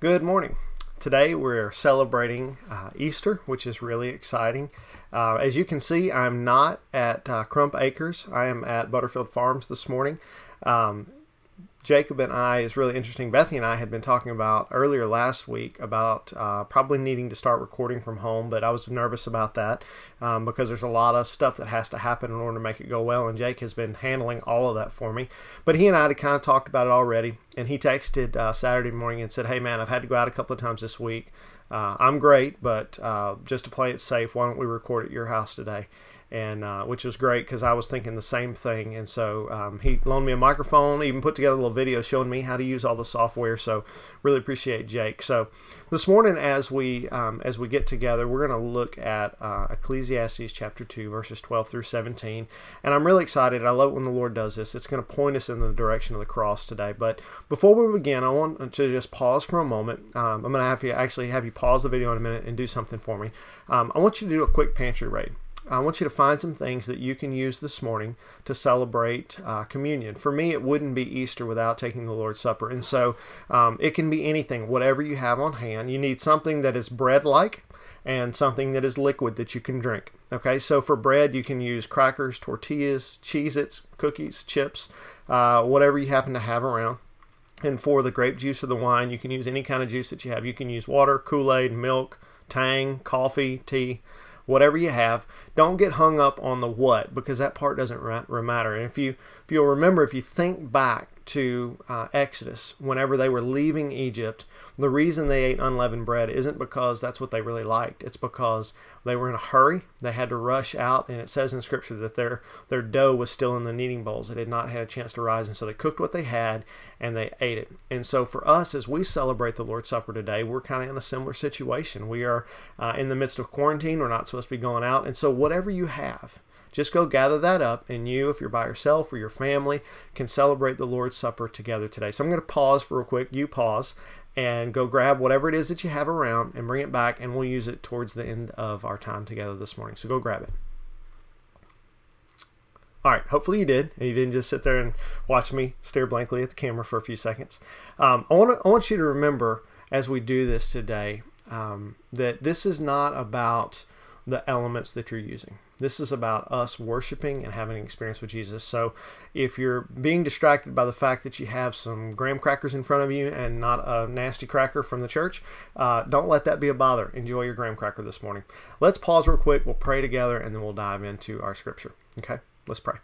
Good morning. Today we're celebrating uh, Easter, which is really exciting. Uh, as you can see, I'm not at uh, Crump Acres. I am at Butterfield Farms this morning. Um, Jacob and I is really interesting. Bethany and I had been talking about earlier last week about uh, probably needing to start recording from home, but I was nervous about that um, because there's a lot of stuff that has to happen in order to make it go well, and Jake has been handling all of that for me. But he and I had kind of talked about it already, and he texted uh, Saturday morning and said, "Hey man, I've had to go out a couple of times this week. Uh, I'm great, but uh, just to play it safe, why don't we record at your house today?" And uh, which was great because I was thinking the same thing. And so um, he loaned me a microphone, even put together a little video showing me how to use all the software. So really appreciate Jake. So this morning, as we um, as we get together, we're going to look at uh, Ecclesiastes chapter two, verses twelve through seventeen. And I'm really excited. I love when the Lord does this. It's going to point us in the direction of the cross today. But before we begin, I want to just pause for a moment. Um, I'm going to have you actually have you pause the video in a minute and do something for me. Um, I want you to do a quick pantry raid. I want you to find some things that you can use this morning to celebrate uh, communion. For me, it wouldn't be Easter without taking the Lord's Supper. And so um, it can be anything, whatever you have on hand. You need something that is bread like and something that is liquid that you can drink. Okay, so for bread, you can use crackers, tortillas, Cheez Its, cookies, chips, uh, whatever you happen to have around. And for the grape juice or the wine, you can use any kind of juice that you have. You can use water, Kool Aid, milk, Tang, coffee, tea whatever you have. Don't get hung up on the what because that part doesn't matter. And if you if you'll remember, if you think back to uh, Exodus, whenever they were leaving Egypt, the reason they ate unleavened bread isn't because that's what they really liked. It's because they were in a hurry. They had to rush out, and it says in Scripture that their their dough was still in the kneading bowls. It had not had a chance to rise, and so they cooked what they had and they ate it. And so for us, as we celebrate the Lord's Supper today, we're kind of in a similar situation. We are uh, in the midst of quarantine. We're not supposed to be going out, and so whatever you have just go gather that up, and you, if you're by yourself or your family, can celebrate the Lord's Supper together today. So I'm going to pause for real quick. You pause and go grab whatever it is that you have around and bring it back, and we'll use it towards the end of our time together this morning. So go grab it. All right, hopefully you did, and you didn't just sit there and watch me stare blankly at the camera for a few seconds. Um, I, want to, I want you to remember as we do this today um, that this is not about the elements that you're using. This is about us worshiping and having an experience with Jesus. So if you're being distracted by the fact that you have some graham crackers in front of you and not a nasty cracker from the church, uh, don't let that be a bother. Enjoy your graham cracker this morning. Let's pause real quick. We'll pray together and then we'll dive into our scripture. Okay, let's pray.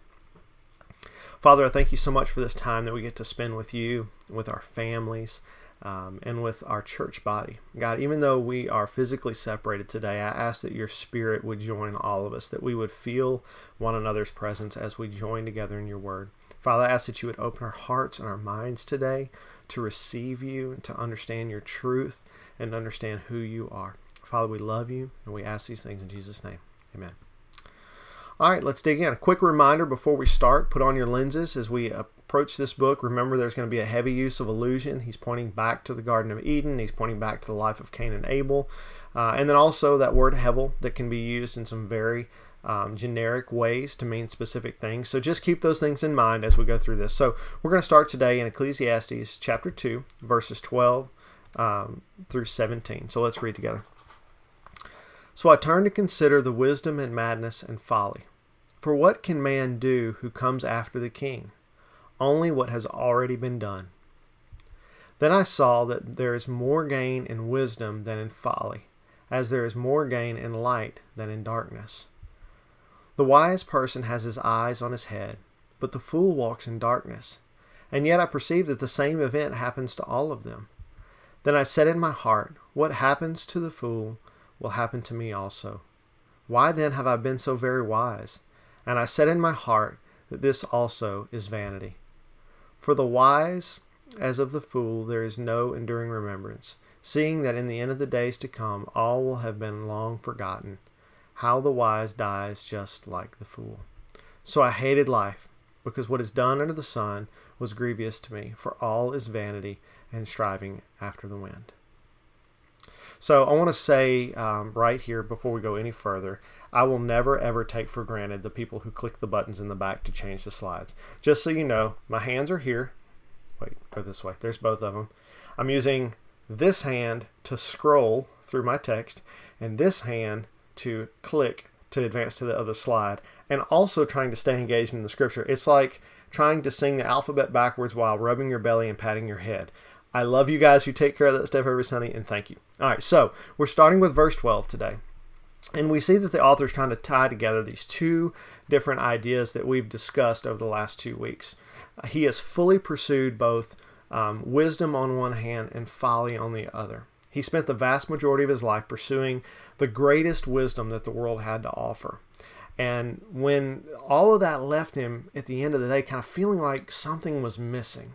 Father, I thank you so much for this time that we get to spend with you, with our families um, and with our church body. God, even though we are physically separated today, I ask that your spirit would join all of us, that we would feel one another's presence as we join together in your word. Father, I ask that you would open our hearts and our minds today to receive you and to understand your truth and understand who you are. Father, we love you and we ask these things in Jesus' name. Amen. All right, let's dig in. A quick reminder before we start put on your lenses as we approach this book. Remember, there's going to be a heavy use of illusion. He's pointing back to the Garden of Eden, he's pointing back to the life of Cain and Abel. Uh, and then also that word hevel that can be used in some very um, generic ways to mean specific things. So just keep those things in mind as we go through this. So we're going to start today in Ecclesiastes chapter 2, verses 12 um, through 17. So let's read together. So I turn to consider the wisdom and madness and folly. For what can man do who comes after the king? Only what has already been done. Then I saw that there is more gain in wisdom than in folly, as there is more gain in light than in darkness. The wise person has his eyes on his head, but the fool walks in darkness. And yet I perceive that the same event happens to all of them. Then I said in my heart, What happens to the fool will happen to me also. Why then have I been so very wise? And I said in my heart that this also is vanity. For the wise, as of the fool, there is no enduring remembrance, seeing that in the end of the days to come all will have been long forgotten. How the wise dies just like the fool. So I hated life, because what is done under the sun was grievous to me, for all is vanity and striving after the wind. So I want to say um, right here before we go any further, I will never ever take for granted the people who click the buttons in the back to change the slides. Just so you know, my hands are here. Wait, go this way. There's both of them. I'm using this hand to scroll through my text, and this hand to click to advance to the other slide, and also trying to stay engaged in the scripture. It's like trying to sing the alphabet backwards while rubbing your belly and patting your head. I love you guys who take care of that stuff every Sunday, and thank you. All right, so we're starting with verse 12 today. And we see that the author is trying to tie together these two different ideas that we've discussed over the last two weeks. He has fully pursued both um, wisdom on one hand and folly on the other. He spent the vast majority of his life pursuing the greatest wisdom that the world had to offer. And when all of that left him at the end of the day, kind of feeling like something was missing,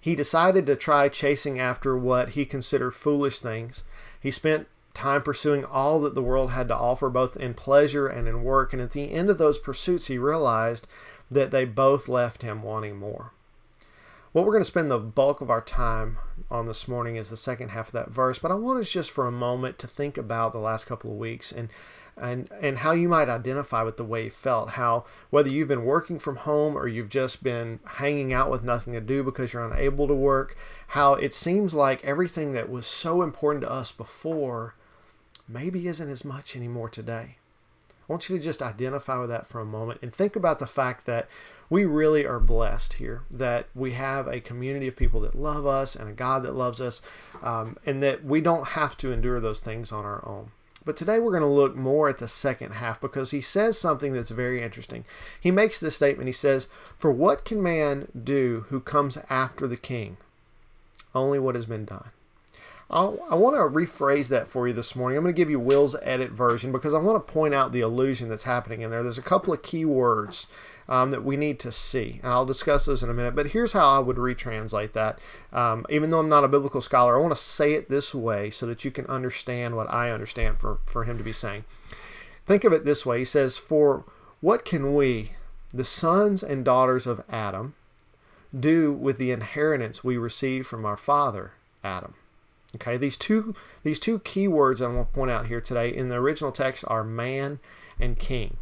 he decided to try chasing after what he considered foolish things. He spent time pursuing all that the world had to offer, both in pleasure and in work. And at the end of those pursuits, he realized that they both left him wanting more. What we're going to spend the bulk of our time on this morning is the second half of that verse, but I want us just for a moment to think about the last couple of weeks and and and how you might identify with the way you felt how whether you've been working from home or you've just been hanging out with nothing to do because you're unable to work how it seems like everything that was so important to us before maybe isn't as much anymore today I want you to just identify with that for a moment and think about the fact that we really are blessed here, that we have a community of people that love us and a God that loves us, um, and that we don't have to endure those things on our own. But today we're going to look more at the second half because he says something that's very interesting. He makes this statement. He says, For what can man do who comes after the king? Only what has been done. I'll, i want to rephrase that for you this morning. I'm going to give you Will's edit version because I want to point out the illusion that's happening in there. There's a couple of key words um, that we need to see. And I'll discuss those in a minute. But here's how I would retranslate that. Um, even though I'm not a biblical scholar, I want to say it this way so that you can understand what I understand for, for him to be saying. Think of it this way He says, For what can we, the sons and daughters of Adam, do with the inheritance we receive from our father, Adam? Okay, these two these two key words I want to point out here today in the original text are man and king.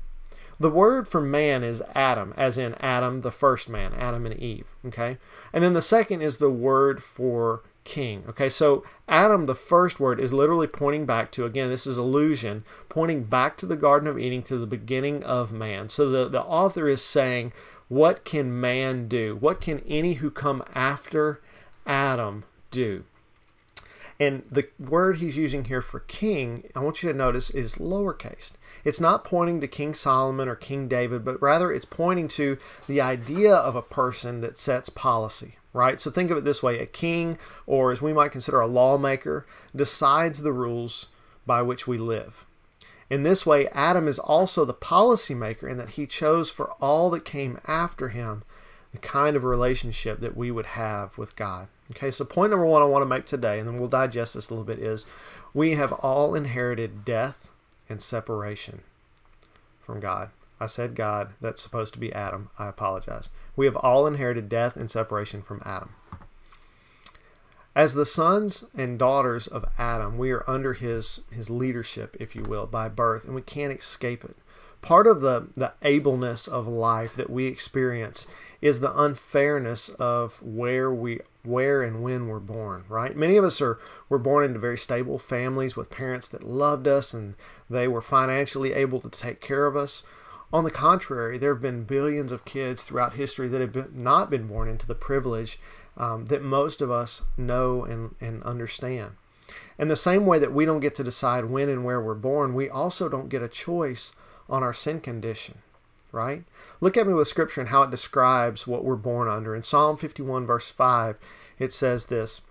The word for man is Adam, as in Adam, the first man, Adam and Eve. Okay? And then the second is the word for king. Okay, so Adam, the first word, is literally pointing back to, again, this is illusion, pointing back to the Garden of Eden, to the beginning of man. So the, the author is saying, what can man do? What can any who come after Adam do? And the word he's using here for king, I want you to notice, is lowercase. It's not pointing to King Solomon or King David, but rather it's pointing to the idea of a person that sets policy, right? So think of it this way a king, or as we might consider a lawmaker, decides the rules by which we live. In this way, Adam is also the policymaker in that he chose for all that came after him the kind of relationship that we would have with God. Okay, so point number one I want to make today, and then we'll digest this a little bit, is we have all inherited death and separation from God. I said God, that's supposed to be Adam. I apologize. We have all inherited death and separation from Adam. As the sons and daughters of Adam, we are under his, his leadership, if you will, by birth, and we can't escape it. Part of the, the ableness of life that we experience is the unfairness of where we where and when we're born, right? Many of us are were born into very stable families with parents that loved us and they were financially able to take care of us. On the contrary, there have been billions of kids throughout history that have been, not been born into the privilege um, that most of us know and, and understand. In the same way that we don't get to decide when and where we're born, we also don't get a choice on our sin condition right? Look at me with scripture and how it describes what we're born under. In Psalm 51, verse 5, it says this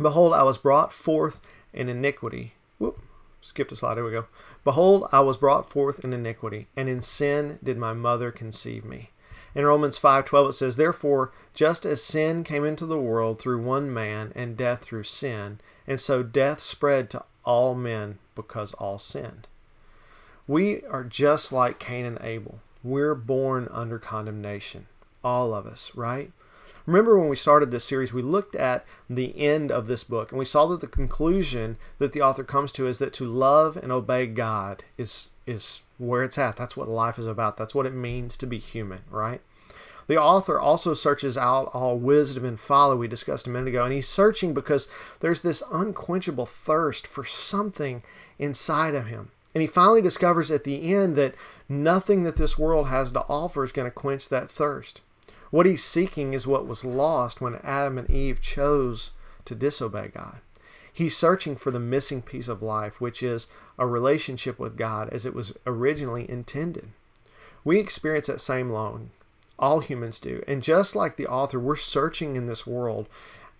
Behold, I was brought forth in iniquity. Whoop, skipped a slide. Here we go. Behold, I was brought forth in iniquity, and in sin did my mother conceive me. In Romans 5:12 it says, "Therefore, just as sin came into the world through one man, and death through sin, and so death spread to all men because all sinned." We are just like Cain and Abel we're born under condemnation. All of us, right? Remember when we started this series, we looked at the end of this book and we saw that the conclusion that the author comes to is that to love and obey God is is where it's at. That's what life is about. That's what it means to be human, right? The author also searches out all wisdom and folly we discussed a minute ago, and he's searching because there's this unquenchable thirst for something inside of him. And he finally discovers at the end that nothing that this world has to offer is going to quench that thirst. What he's seeking is what was lost when Adam and Eve chose to disobey God. He's searching for the missing piece of life, which is a relationship with God as it was originally intended. We experience that same longing. All humans do. And just like the author, we're searching in this world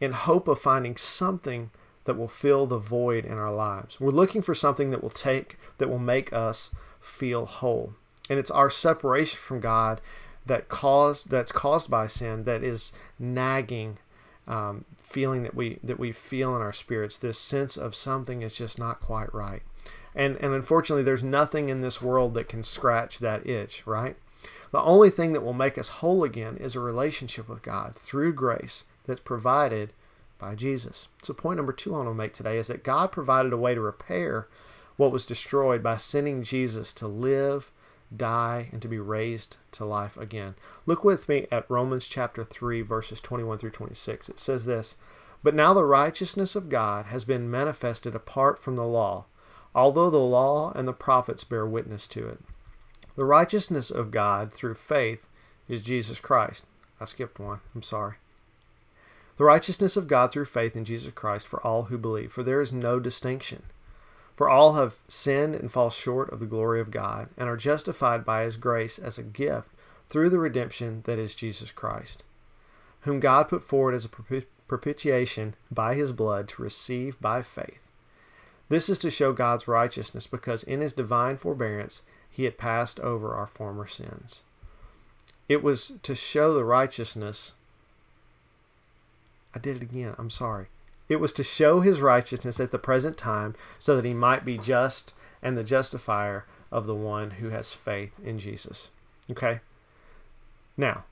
in hope of finding something that will fill the void in our lives. We're looking for something that will take that will make us feel whole. And it's our separation from God that caused that's caused by sin that is nagging um, feeling that we that we feel in our spirits. This sense of something is just not quite right. And and unfortunately, there's nothing in this world that can scratch that itch. Right. The only thing that will make us whole again is a relationship with God through grace that's provided by Jesus. So, point number two I want to make today is that God provided a way to repair what was destroyed by sending Jesus to live, die, and to be raised to life again. Look with me at Romans chapter 3, verses 21 through 26. It says this But now the righteousness of God has been manifested apart from the law, although the law and the prophets bear witness to it. The righteousness of God through faith is Jesus Christ. I skipped one. I'm sorry. The righteousness of God through faith in Jesus Christ for all who believe, for there is no distinction. For all have sinned and fall short of the glory of God, and are justified by his grace as a gift through the redemption that is Jesus Christ, whom God put forward as a propitiation by his blood to receive by faith. This is to show God's righteousness, because in his divine forbearance he had passed over our former sins. It was to show the righteousness I did it again. I'm sorry. It was to show his righteousness at the present time so that he might be just and the justifier of the one who has faith in Jesus. Okay? Now,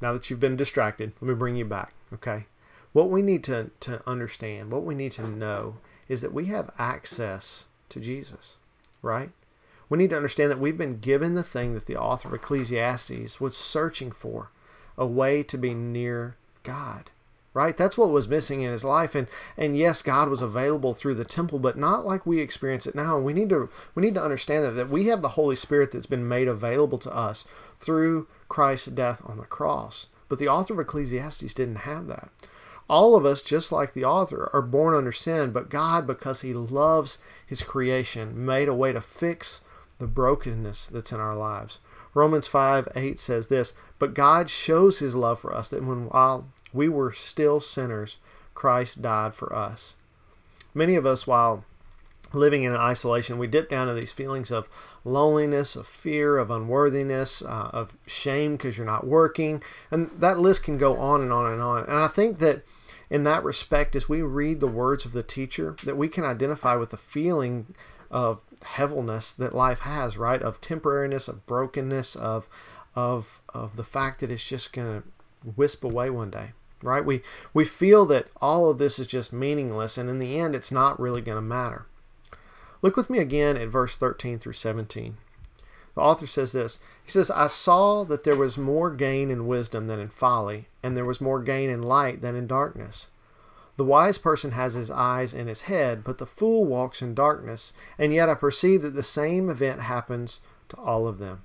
now that you've been distracted, let me bring you back. Okay? What we need to, to understand, what we need to know, is that we have access to Jesus, right? We need to understand that we've been given the thing that the author of Ecclesiastes was searching for a way to be near God right? That's what was missing in his life. And and yes god was available through the temple but not like we experience it now. We need to we need to understand that that we have the holy spirit that's been made available to us through christ's death on the cross. But the author of ecclesiastes didn't have that. All of us just like the author are born under sin but god because he loves his creation made a way to fix the brokenness that's in our lives. Romans 5 8 says this, But God shows his love for us that when while we were still sinners, Christ died for us. Many of us, while living in isolation, we dip down to these feelings of loneliness, of fear, of unworthiness, uh, of shame because you're not working. And that list can go on and on and on. And I think that in that respect, as we read the words of the teacher, that we can identify with the feeling of heaviness that life has, right? Of temporariness, of brokenness, of of of the fact that it's just gonna wisp away one day right? We we feel that all of this is just meaningless and in the end it's not really going to matter. Look with me again at verse 13 through 17. The author says this. He says, "I saw that there was more gain in wisdom than in folly, and there was more gain in light than in darkness." The wise person has his eyes in his head, but the fool walks in darkness, and yet I perceive that the same event happens to all of them.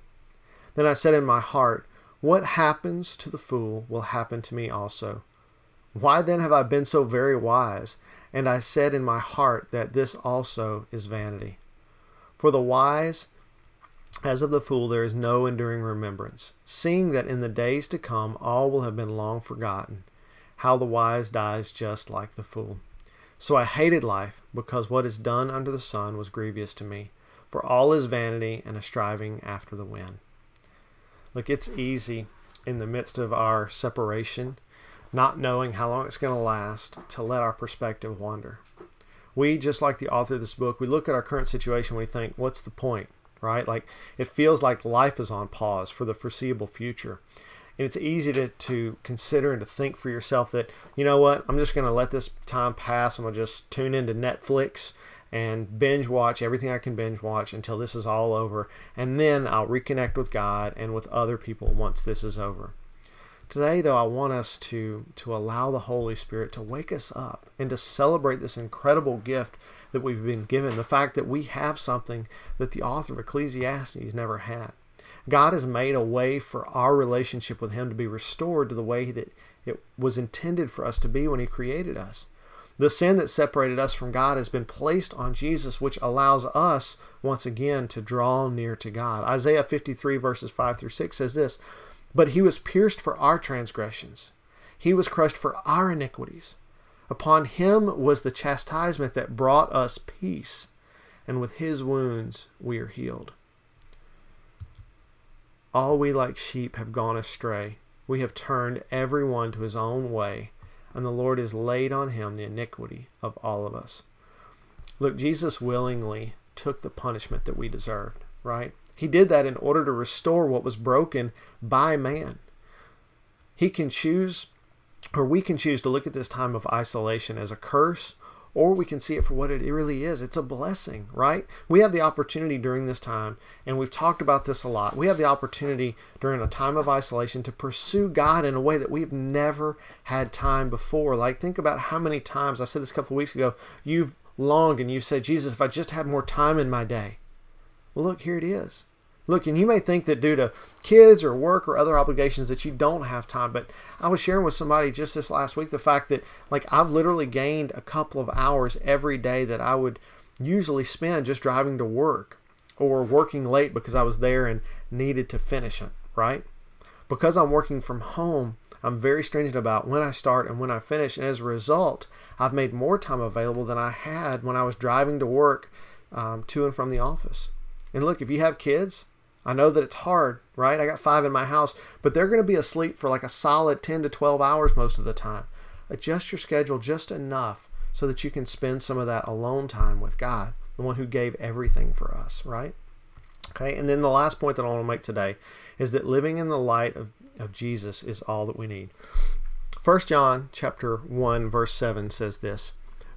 Then I said in my heart, What happens to the fool will happen to me also. Why then have I been so very wise? And I said in my heart that this also is vanity. For the wise, as of the fool, there is no enduring remembrance, seeing that in the days to come all will have been long forgotten. How the wise dies just like the fool. So I hated life, because what is done under the sun was grievous to me, for all is vanity and a striving after the wind. Look, it's easy in the midst of our separation not knowing how long it's going to last, to let our perspective wander. We, just like the author of this book, we look at our current situation, we think, what's the point, right? Like it feels like life is on pause for the foreseeable future. And it's easy to, to consider and to think for yourself that, you know what, I'm just going to let this time pass. I'm going to just tune into Netflix and binge watch everything I can binge watch until this is all over. And then I'll reconnect with God and with other people once this is over. Today, though, I want us to, to allow the Holy Spirit to wake us up and to celebrate this incredible gift that we've been given. The fact that we have something that the author of Ecclesiastes never had. God has made a way for our relationship with Him to be restored to the way that it was intended for us to be when He created us. The sin that separated us from God has been placed on Jesus, which allows us once again to draw near to God. Isaiah 53, verses 5 through 6 says this but he was pierced for our transgressions, he was crushed for our iniquities. Upon him was the chastisement that brought us peace, and with his wounds we are healed. All we like sheep have gone astray. We have turned every one to his own way, and the Lord has laid on him the iniquity of all of us. Look, Jesus willingly took the punishment that we deserved, right? He did that in order to restore what was broken by man. He can choose, or we can choose to look at this time of isolation as a curse, or we can see it for what it really is. It's a blessing, right? We have the opportunity during this time, and we've talked about this a lot. We have the opportunity during a time of isolation to pursue God in a way that we've never had time before. Like, think about how many times, I said this a couple of weeks ago, you've longed and you've said, Jesus, if I just had more time in my day. Well, look, here it is. Look, and you may think that due to kids or work or other obligations that you don't have time, but I was sharing with somebody just this last week the fact that like I've literally gained a couple of hours every day that I would usually spend just driving to work or working late because I was there and needed to finish it, right? Because I'm working from home, I'm very stringent about when I start and when I finish, and as a result, I've made more time available than I had when I was driving to work um, to and from the office. And look, if you have kids, I know that it's hard, right? I got five in my house, but they're going to be asleep for like a solid 10 to 12 hours most of the time. Adjust your schedule just enough so that you can spend some of that alone time with God, the one who gave everything for us, right? Okay, and then the last point that I want to make today is that living in the light of, of Jesus is all that we need. 1 John chapter 1 verse 7 says this,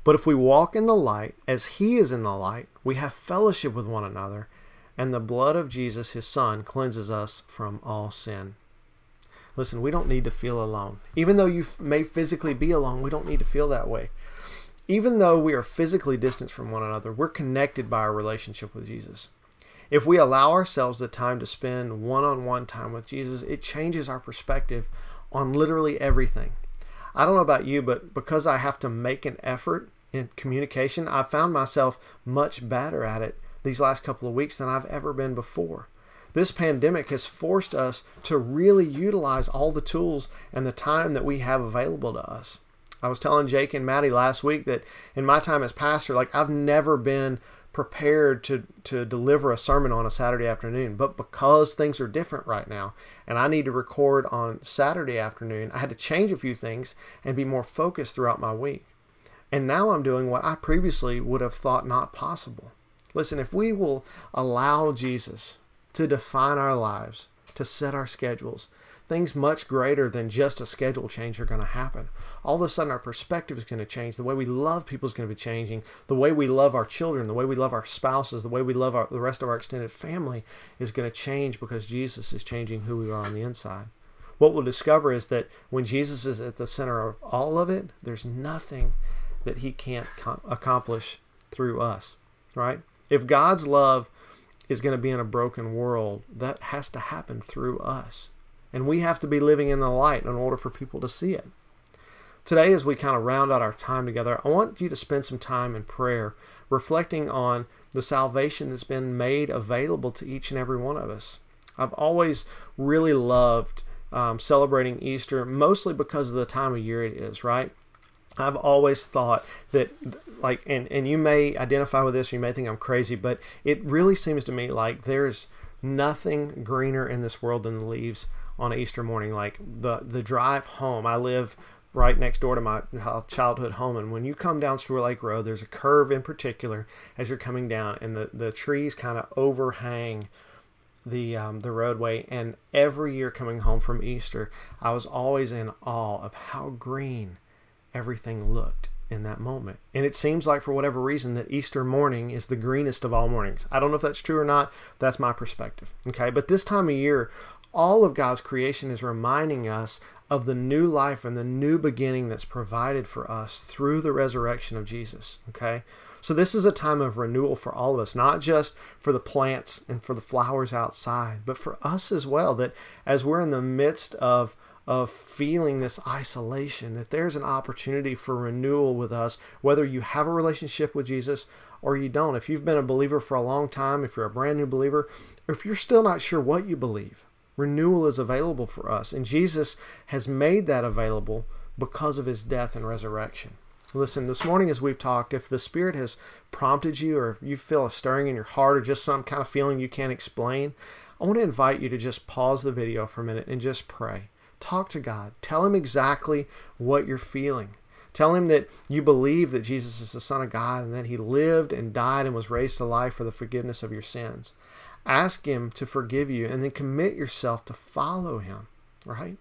"But if we walk in the light as he is in the light, we have fellowship with one another, and the blood of Jesus, his son, cleanses us from all sin. Listen, we don't need to feel alone. Even though you may physically be alone, we don't need to feel that way. Even though we are physically distant from one another, we're connected by our relationship with Jesus. If we allow ourselves the time to spend one on one time with Jesus, it changes our perspective on literally everything. I don't know about you, but because I have to make an effort in communication, I found myself much better at it these last couple of weeks than I've ever been before. This pandemic has forced us to really utilize all the tools and the time that we have available to us. I was telling Jake and Maddie last week that in my time as pastor, like I've never been prepared to to deliver a sermon on a Saturday afternoon, but because things are different right now and I need to record on Saturday afternoon, I had to change a few things and be more focused throughout my week. And now I'm doing what I previously would have thought not possible. Listen, if we will allow Jesus to define our lives, to set our schedules, things much greater than just a schedule change are going to happen. All of a sudden, our perspective is going to change. The way we love people is going to be changing. The way we love our children, the way we love our spouses, the way we love our, the rest of our extended family is going to change because Jesus is changing who we are on the inside. What we'll discover is that when Jesus is at the center of all of it, there's nothing that he can't accomplish through us, right? If God's love is going to be in a broken world, that has to happen through us. And we have to be living in the light in order for people to see it. Today, as we kind of round out our time together, I want you to spend some time in prayer, reflecting on the salvation that's been made available to each and every one of us. I've always really loved um, celebrating Easter, mostly because of the time of year it is, right? I've always thought that like and and you may identify with this, you may think I'm crazy, but it really seems to me like there's nothing greener in this world than the leaves on Easter morning. Like the the drive home, I live right next door to my childhood home. And when you come down Stewart Lake Road, there's a curve in particular as you're coming down, and the, the trees kind of overhang the um, the roadway. And every year coming home from Easter, I was always in awe of how green everything looked in that moment. And it seems like, for whatever reason, that Easter morning is the greenest of all mornings. I don't know if that's true or not. That's my perspective. Okay. But this time of year, all of God's creation is reminding us of the new life and the new beginning that's provided for us through the resurrection of Jesus. Okay? So, this is a time of renewal for all of us, not just for the plants and for the flowers outside, but for us as well. That as we're in the midst of of feeling this isolation, that there's an opportunity for renewal with us, whether you have a relationship with Jesus or you don't. If you've been a believer for a long time, if you're a brand new believer, or if you're still not sure what you believe, renewal is available for us. And Jesus has made that available because of his death and resurrection. Listen, this morning as we've talked, if the Spirit has prompted you or you feel a stirring in your heart or just some kind of feeling you can't explain, I want to invite you to just pause the video for a minute and just pray. Talk to God. Tell Him exactly what you're feeling. Tell Him that you believe that Jesus is the Son of God and that He lived and died and was raised to life for the forgiveness of your sins. Ask Him to forgive you and then commit yourself to follow Him, right?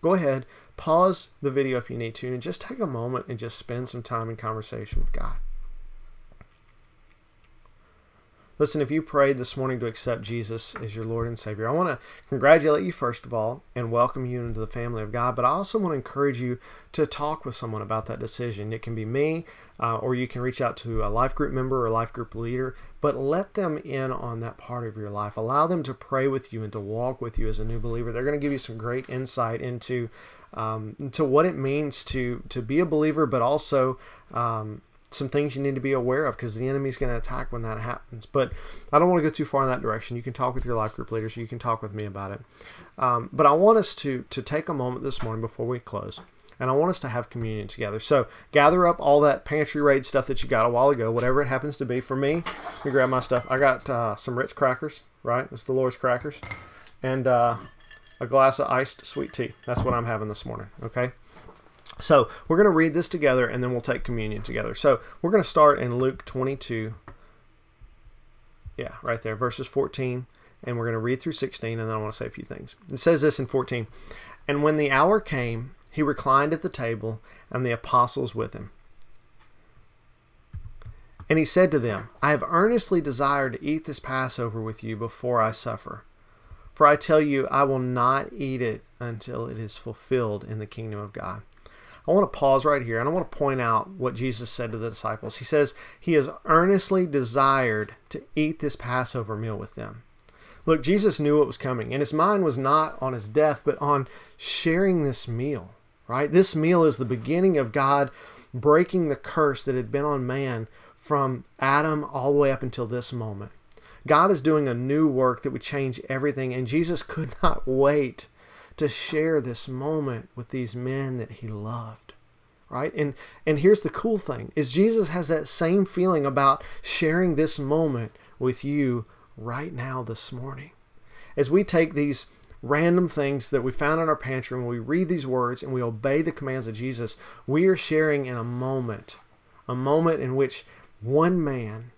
Go ahead, pause the video if you need to, and just take a moment and just spend some time in conversation with God. Listen, if you prayed this morning to accept Jesus as your Lord and Savior, I want to congratulate you first of all and welcome you into the family of God. But I also want to encourage you to talk with someone about that decision. It can be me, uh, or you can reach out to a life group member or life group leader, but let them in on that part of your life. Allow them to pray with you and to walk with you as a new believer. They're going to give you some great insight into um, to what it means to to be a believer, but also um, some things you need to be aware of because the enemy's going to attack when that happens. But I don't want to go too far in that direction. You can talk with your life group leaders. You can talk with me about it. Um, but I want us to to take a moment this morning before we close, and I want us to have communion together. So gather up all that pantry raid stuff that you got a while ago, whatever it happens to be. For me, me grab my stuff. I got uh, some Ritz crackers. Right, it's the Lord's crackers, and uh, a glass of iced sweet tea. That's what I'm having this morning. Okay. So we're going to read this together and then we'll take communion together. So we're going to start in Luke 22. Yeah, right there, verses 14. And we're going to read through 16 and then I want to say a few things. It says this in 14. And when the hour came, he reclined at the table and the apostles with him. And he said to them, I have earnestly desired to eat this Passover with you before I suffer. For I tell you, I will not eat it until it is fulfilled in the kingdom of God. I want to pause right here and I want to point out what Jesus said to the disciples. He says he has earnestly desired to eat this Passover meal with them. Look, Jesus knew what was coming, and his mind was not on his death, but on sharing this meal, right? This meal is the beginning of God breaking the curse that had been on man from Adam all the way up until this moment. God is doing a new work that would change everything, and Jesus could not wait to share this moment with these men that he loved right? And and here's the cool thing is jesus has that same feeling about sharing this moment with you right now this morning. As we take these random things that we found in our pantry and we read these words and we obey the commands of jesus we are sharing in a moment a moment in which one man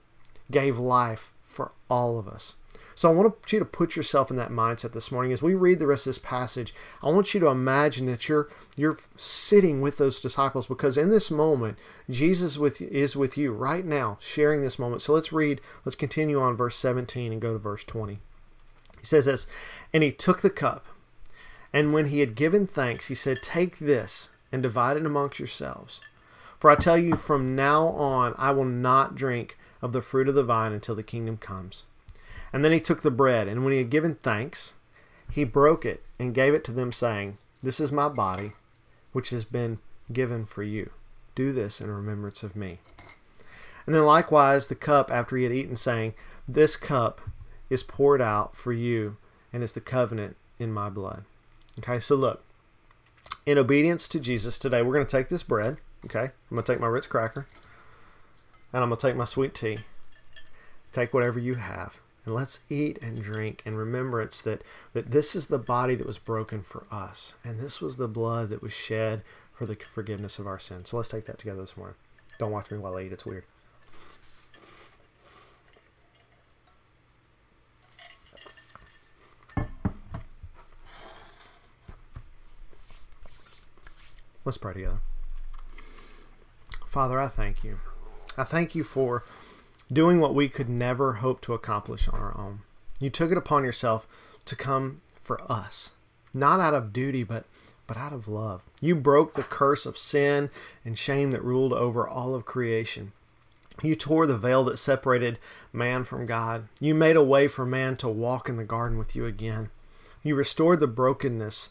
gave life for all of us so I want you to put yourself in that mindset this morning as we read the rest of this passage. I want you to imagine that you're you're sitting with those disciples because in this moment Jesus with is with you right now, sharing this moment. So let's read. Let's continue on verse 17 and go to verse 20. He says this, and he took the cup, and when he had given thanks, he said, "Take this and divide it amongst yourselves." For I tell you, from now on, I will not drink of the fruit of the vine until the kingdom comes. And then he took the bread, and when he had given thanks, he broke it and gave it to them, saying, This is my body, which has been given for you. Do this in remembrance of me. And then likewise the cup after he had eaten, saying, This cup is poured out for you, and is the covenant in my blood. Okay, so look, in obedience to Jesus today, we're going to take this bread. Okay, I'm going to take my Ritz cracker, and I'm going to take my sweet tea. Take whatever you have and let's eat and drink in remembrance that, that this is the body that was broken for us, and this was the blood that was shed for the forgiveness of our sins. So let's take that together this morning. Don't watch me while I eat, it's weird. Let's pray together. Father, I thank you. I thank you for doing what we could never hope to accomplish on our own. You took it upon yourself to come for us, not out of duty, but but out of love. You broke the curse of sin and shame that ruled over all of creation. You tore the veil that separated man from God. You made a way for man to walk in the garden with you again. You restored the brokenness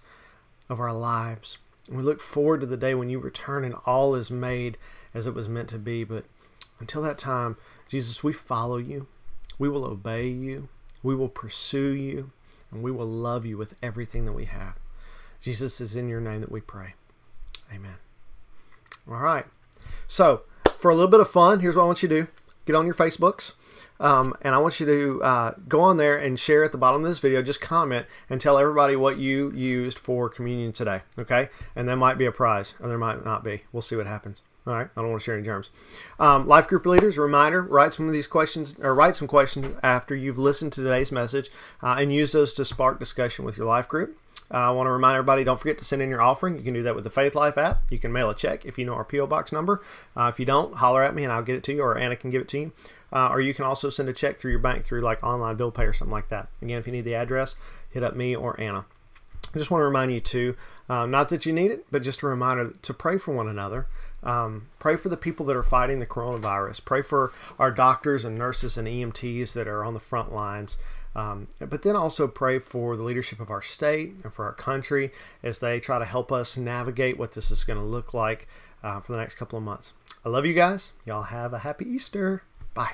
of our lives. We look forward to the day when you return and all is made as it was meant to be. But until that time, Jesus, we follow you. We will obey you. We will pursue you. And we will love you with everything that we have. Jesus is in your name that we pray. Amen. All right. So, for a little bit of fun, here's what I want you to do get on your Facebooks. Um, and I want you to uh, go on there and share at the bottom of this video. Just comment and tell everybody what you used for communion today. Okay, and there might be a prize, or there might not be. We'll see what happens. All right, I don't want to share any germs. Um, life group leaders, reminder: write some of these questions, or write some questions after you've listened to today's message, uh, and use those to spark discussion with your life group. I want to remind everybody don't forget to send in your offering. You can do that with the Faithlife app. You can mail a check if you know our P.O. Box number. Uh, if you don't, holler at me and I'll get it to you, or Anna can give it to you. Uh, or you can also send a check through your bank through like online bill pay or something like that. Again, if you need the address, hit up me or Anna. I just want to remind you too, um, not that you need it, but just a reminder to pray for one another. Um, pray for the people that are fighting the coronavirus. Pray for our doctors and nurses and EMTs that are on the front lines. Um, but then also pray for the leadership of our state and for our country as they try to help us navigate what this is going to look like uh, for the next couple of months. I love you guys. Y'all have a happy Easter. Bye.